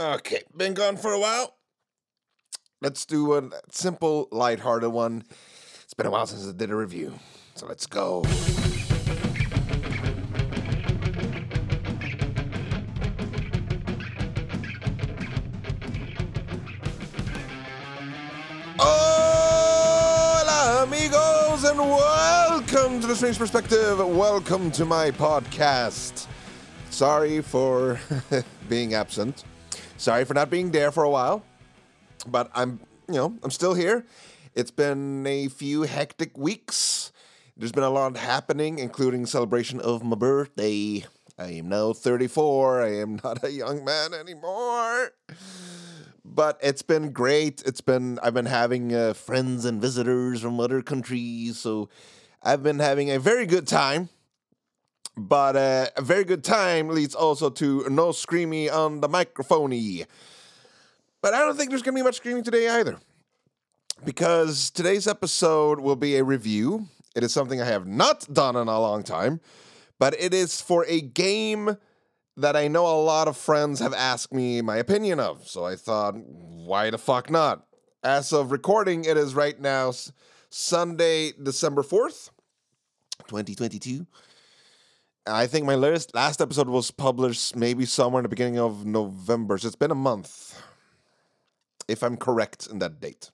Okay, been gone for a while. Let's do a simple, lighthearted one. It's been a while since I did a review, so let's go. Amigos, and welcome to the Strange Perspective. Welcome to my podcast. Sorry for being absent. Sorry for not being there for a while. But I'm, you know, I'm still here. It's been a few hectic weeks. There's been a lot happening, including celebration of my birthday. I am now 34. I am not a young man anymore. But it's been great. It's been I've been having uh, friends and visitors from other countries, so I've been having a very good time. But uh, a very good time leads also to no screamy on the microphone But I don't think there's going to be much screaming today either. Because today's episode will be a review. It is something I have not done in a long time, but it is for a game that I know a lot of friends have asked me my opinion of. So I thought, why the fuck not? As of recording, it is right now Sunday, December 4th, 2022. I think my latest last episode was published maybe somewhere in the beginning of November. So it's been a month, if I'm correct in that date.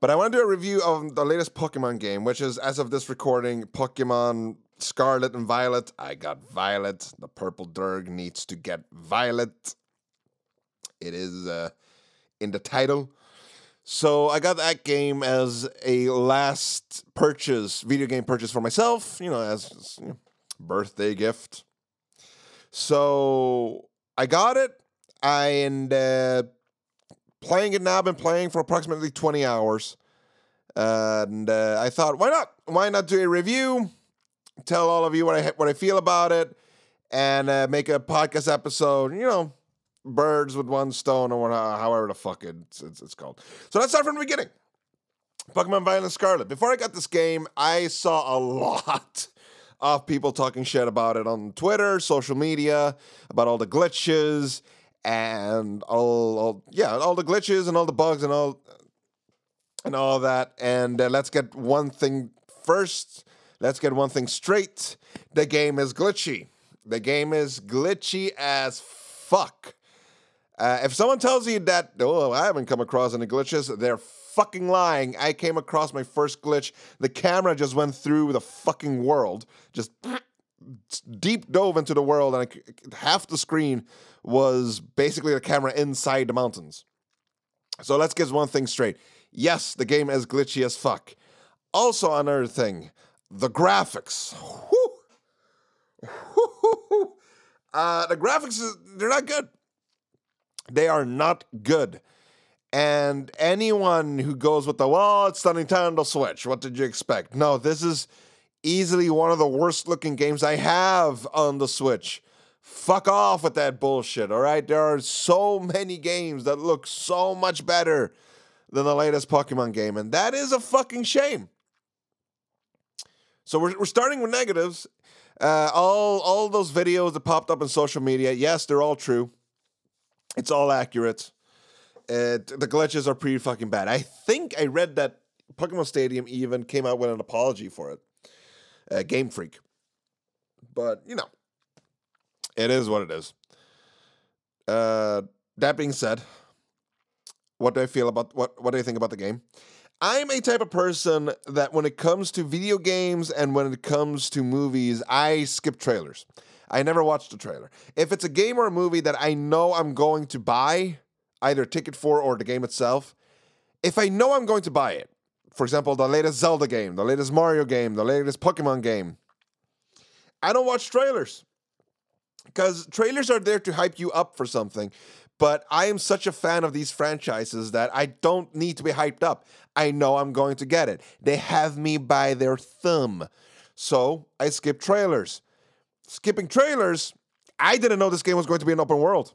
But I want to do a review of the latest Pokemon game, which is, as of this recording, Pokemon Scarlet and Violet. I got Violet. The purple Durg needs to get Violet. It is uh, in the title. So I got that game as a last purchase, video game purchase for myself, you know, as, as, you know, birthday gift. So I got it. And uh, playing it now. I've been playing for approximately 20 hours. And uh, I thought, why not? Why not do a review? Tell all of you what I what I feel about it, and uh, make a podcast episode. You know, birds with one stone, or whatever, however the fuck it's, it's, it's called. So let's start from the beginning. Pokemon Violet Scarlet. Before I got this game, I saw a lot of people talking shit about it on Twitter, social media, about all the glitches and all, all yeah, all the glitches and all the bugs and all and all that. And uh, let's get one thing first. Let's get one thing straight. The game is glitchy. The game is glitchy as fuck. Uh, if someone tells you that, oh, I haven't come across any glitches, they're fucking lying. I came across my first glitch. The camera just went through the fucking world, just deep dove into the world, and I, half the screen was basically the camera inside the mountains. So let's get one thing straight. Yes, the game is glitchy as fuck. Also, another thing, the graphics. Uh, the graphics, they're not good. They are not good. And anyone who goes with the, well, it's stunning time on the Nintendo Switch, what did you expect? No, this is easily one of the worst looking games I have on the Switch. Fuck off with that bullshit, all right? There are so many games that look so much better than the latest Pokemon game, and that is a fucking shame. So we're, we're starting with negatives. Uh, all all those videos that popped up on social media, yes, they're all true. It's all accurate. The glitches are pretty fucking bad. I think I read that Pokemon Stadium even came out with an apology for it. Uh, Game Freak. But, you know, it is what it is. Uh, that being said, what do I feel about what what do I think about the game? I'm a type of person that when it comes to video games and when it comes to movies, I skip trailers. I never watch the trailer. If it's a game or a movie that I know I'm going to buy, either ticket for or the game itself, if I know I'm going to buy it, for example, the latest Zelda game, the latest Mario game, the latest Pokemon game, I don't watch trailers. Because trailers are there to hype you up for something. But I am such a fan of these franchises that I don't need to be hyped up. I know I'm going to get it. They have me by their thumb. So I skip trailers. Skipping trailers, I didn't know this game was going to be an open world.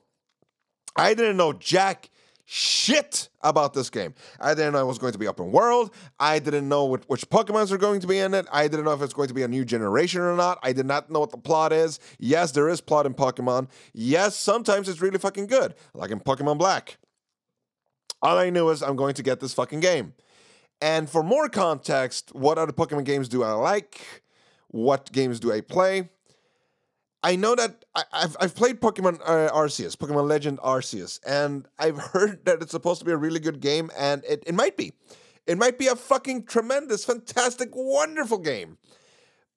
I didn't know Jack shit about this game. I didn't know it was going to be open world. I didn't know which, which Pokemons are going to be in it. I didn't know if it's going to be a new generation or not. I did not know what the plot is. Yes, there is plot in Pokemon. Yes, sometimes it's really fucking good, like in Pokemon Black. All I knew is I'm going to get this fucking game. And for more context, what other Pokemon games do I like? What games do I play? I know that I, have I've played Pokemon uh, Arceus, Pokemon Legend Arceus, and I've heard that it's supposed to be a really good game, and it, it might be. It might be a fucking tremendous, fantastic, wonderful game.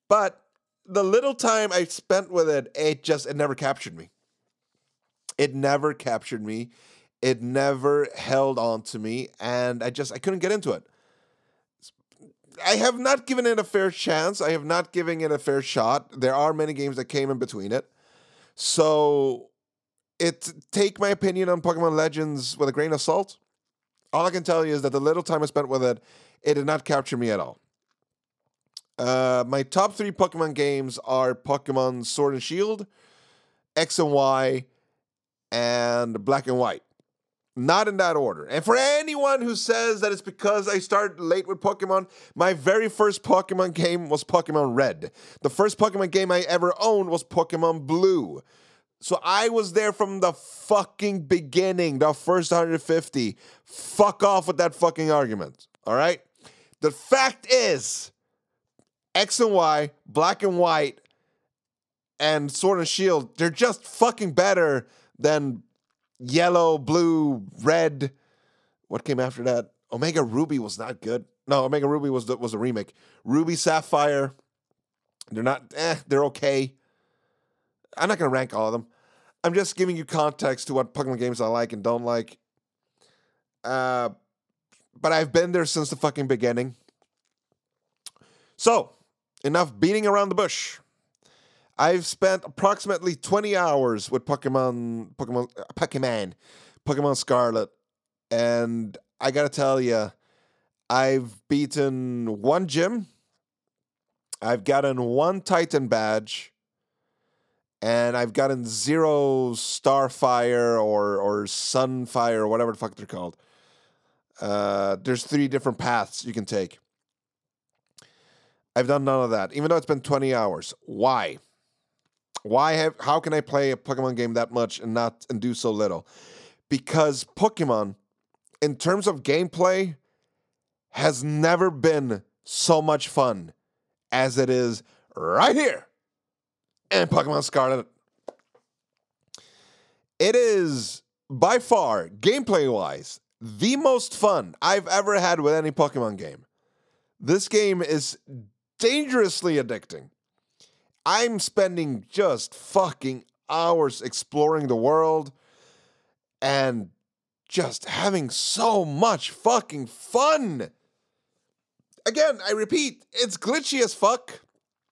But the little time I spent with it, it just it never captured me. It never captured me. It never held on to me, and I just I couldn't get into it. I have not given it a fair chance. I have not given it a fair shot. There are many games that came in between it. So it take my opinion on Pokemon Legends with a grain of salt. All I can tell you is that the little time I spent with it, it did not capture me at all. Uh, my top three Pokemon games are Pokemon Sword and Shield, X and Y, and Black and White. Not in that order. And for anyone who says that it's because I started late with Pokemon, my very first Pokemon game was Pokemon Red. The first Pokemon game I ever owned was Pokemon Blue. So I was there from the fucking beginning, the first 150. Fuck off with that fucking argument. All right? The fact is, X and Y, Black and White, and Sword and Shield, they're just fucking better than yellow, blue, red. What came after that? Omega Ruby was not good. No, Omega Ruby was the, was a remake. Ruby Sapphire, they're not. Eh, they're okay. I'm not gonna rank all of them. I'm just giving you context to what Pokemon games I like and don't like. Uh, but I've been there since the fucking beginning. So, enough beating around the bush. I've spent approximately 20 hours with Pokemon, Pokemon, Pokemon, Pokemon Scarlet, and I gotta tell you, I've beaten one gym, I've gotten one Titan badge, and I've gotten zero Starfire or or Sunfire or whatever the fuck they're called. Uh, there's three different paths you can take. I've done none of that, even though it's been 20 hours. Why? Why have how can I play a Pokemon game that much and not and do so little? Because Pokemon, in terms of gameplay, has never been so much fun as it is right here in Pokemon Scarlet. It is by far, gameplay wise, the most fun I've ever had with any Pokemon game. This game is dangerously addicting. I'm spending just fucking hours exploring the world and just having so much fucking fun. Again, I repeat, it's glitchy as fuck.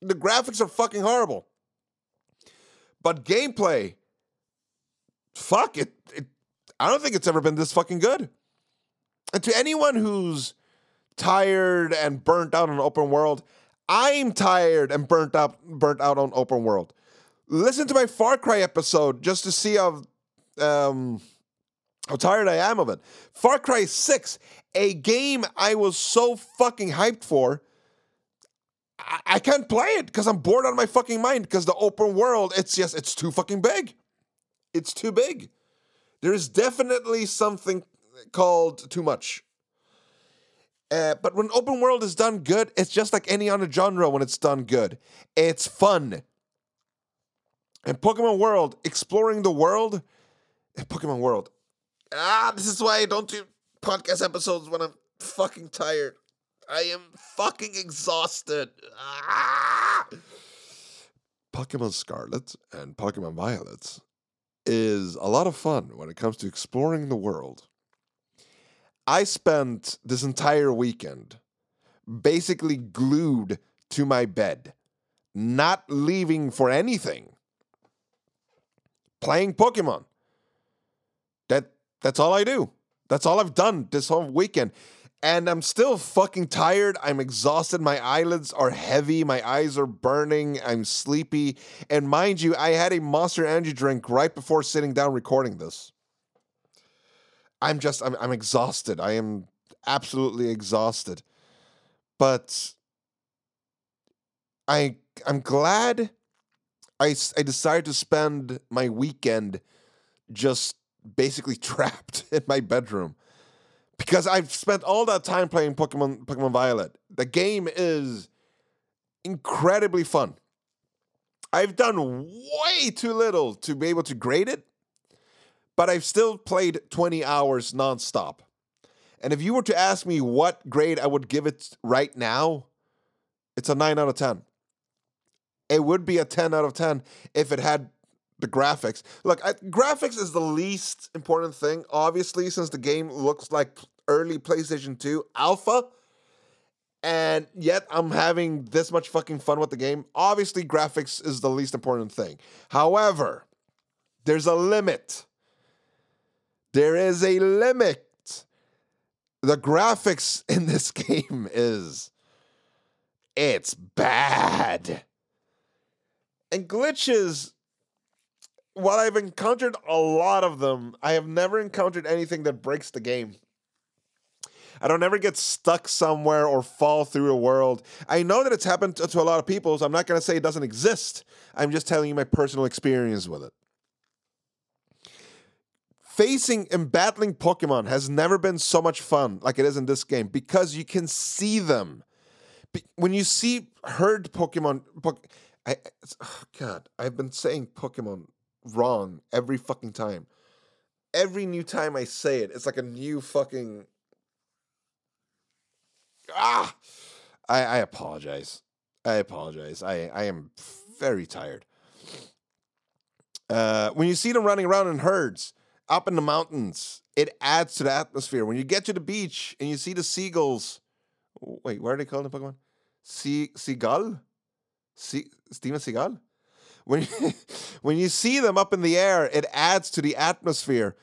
The graphics are fucking horrible. But gameplay, fuck it, it I don't think it's ever been this fucking good. And to anyone who's tired and burnt out on open world, I'm tired and burnt out burnt out on open world. Listen to my Far Cry episode just to see how um, how tired I am of it. Far Cry 6, a game I was so fucking hyped for. I, I can't play it because I'm bored out of my fucking mind because the open world, it's just it's too fucking big. It's too big. There is definitely something called too much. Uh, but when open world is done good, it's just like any other genre when it's done good. It's fun. And Pokemon World, exploring the world, eh, Pokemon World. Ah, this is why I don't do podcast episodes when I'm fucking tired. I am fucking exhausted. Ah! Pokemon Scarlet and Pokemon Violet is a lot of fun when it comes to exploring the world. I spent this entire weekend basically glued to my bed, not leaving for anything, playing Pokemon. That that's all I do. That's all I've done this whole weekend. And I'm still fucking tired. I'm exhausted. My eyelids are heavy. My eyes are burning. I'm sleepy. And mind you, I had a monster energy drink right before sitting down recording this. I'm just I'm I'm exhausted. I am absolutely exhausted. But I I'm glad I I decided to spend my weekend just basically trapped in my bedroom because I've spent all that time playing Pokemon Pokemon Violet. The game is incredibly fun. I've done way too little to be able to grade it, but I've still played 20 hours nonstop. And if you were to ask me what grade I would give it right now, it's a 9 out of 10. It would be a 10 out of 10 if it had the graphics. Look, I, graphics is the least important thing, obviously, since the game looks like early PlayStation 2 alpha. And yet I'm having this much fucking fun with the game. Obviously, graphics is the least important thing. However, there's a limit. There is a limit. The graphics in this game is it's bad. And glitches while I've encountered a lot of them, I have never encountered anything that breaks the game. I don't ever get stuck somewhere or fall through a world. I know that it's happened to, to a lot of people, so I'm not going to say it doesn't exist. I'm just telling you my personal experience with it. Facing and battling Pokemon has never been so much fun like it is in this game because you can see them. When you see herd Pokemon, po- I, oh God, I've been saying Pokemon wrong every fucking time. Every new time I say it, it's like a new fucking ah. I, I apologize. I apologize. I, I am very tired. Uh, when you see them running around in herds up in the mountains, it adds to the atmosphere. When you get to the beach and you see the seagulls, wait, what are they called in Pokemon? Sea seagull, sea Steven Seagull. When you, when you see them up in the air, it adds to the atmosphere.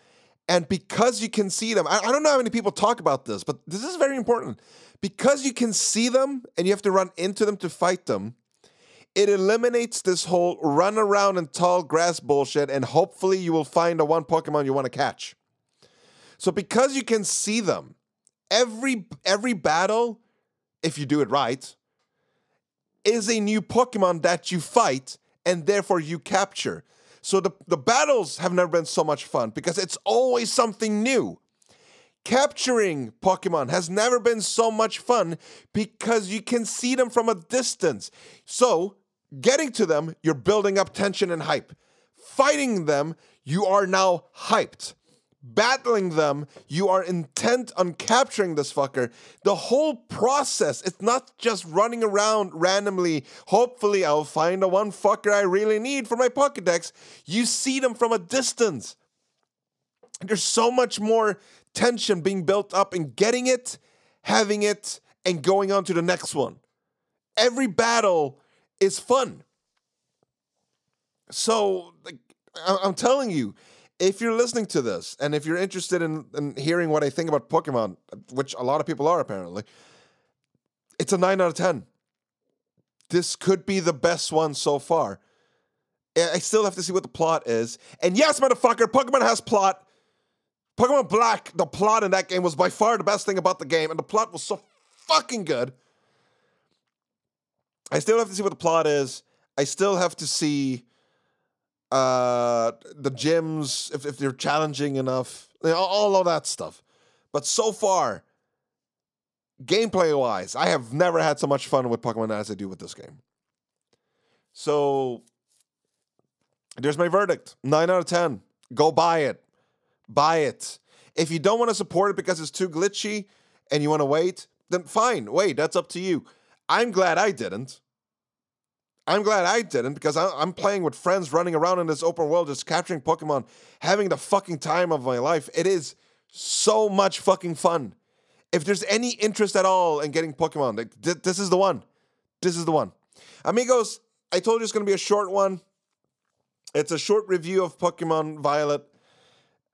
And because you can see them, I, I don't know how many people talk about this, but this is very important. Because you can see them and you have to run into them to fight them, it eliminates this whole run around in tall grass bullshit, and hopefully you will find the one Pokemon you want to catch. So because you can see them, every every battle, if you do it right, is a new Pokemon that you fight and therefore you capture. So the, the battles have never been so much fun because it's always something new. Capturing Pokemon has never been so much fun because you can see them from a distance. So, getting to them, you're building up tension and hype. Fighting them, you are now hyped. Battling them, you are intent on capturing this fucker. The whole process, it's not just running around randomly. Hopefully, I'll find the one fucker I really need for my Pokedex. You see them from a distance. There's so much more tension being built up in getting it, having it, and going on to the next one. Every battle is fun. So, like, I'm telling you, if you're listening to this and if you're interested in, in hearing what I think about Pokemon, which a lot of people are apparently, it's a 9 out of 10. This could be the best one so far. I still have to see what the plot is. And yes, motherfucker, Pokemon has plot. Pokemon Black, the plot in that game was by far the best thing about the game, and the plot was so fucking good. I still have to see what the plot is. I still have to see uh, the gyms if, if they're challenging enough, you know, all of that stuff. But so far, gameplay wise, I have never had so much fun with Pokemon as I do with this game. So there's my verdict. Nine out of ten. Go buy it. Buy it. If you don't want to support it because it's too glitchy and you want to wait, then fine. Wait, that's up to you. I'm glad I didn't. I'm glad I didn't because I'm playing with friends running around in this open world, just capturing Pokemon, having the fucking time of my life. It is so much fucking fun. If there's any interest at all in getting Pokemon, this is the one. This is the one. Amigos, I told you it's going to be a short one. It's a short review of Pokemon Violet.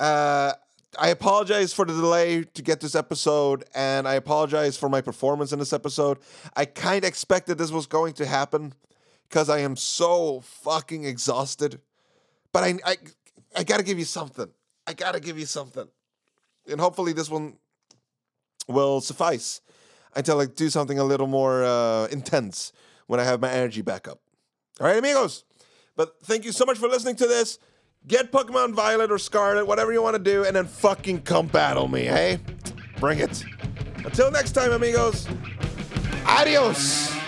Uh, I apologize for the delay to get this episode, and I apologize for my performance in this episode. I kind of expected this was going to happen because I am so fucking exhausted. But I, I, I gotta give you something. I gotta give you something. and hopefully this one will suffice until I do something a little more uh, intense when I have my energy back up. All right, amigos. But thank you so much for listening to this. Get Pokemon Violet or Scarlet, whatever you want to do, and then fucking come battle me, hey? Bring it. Until next time, amigos. Adios.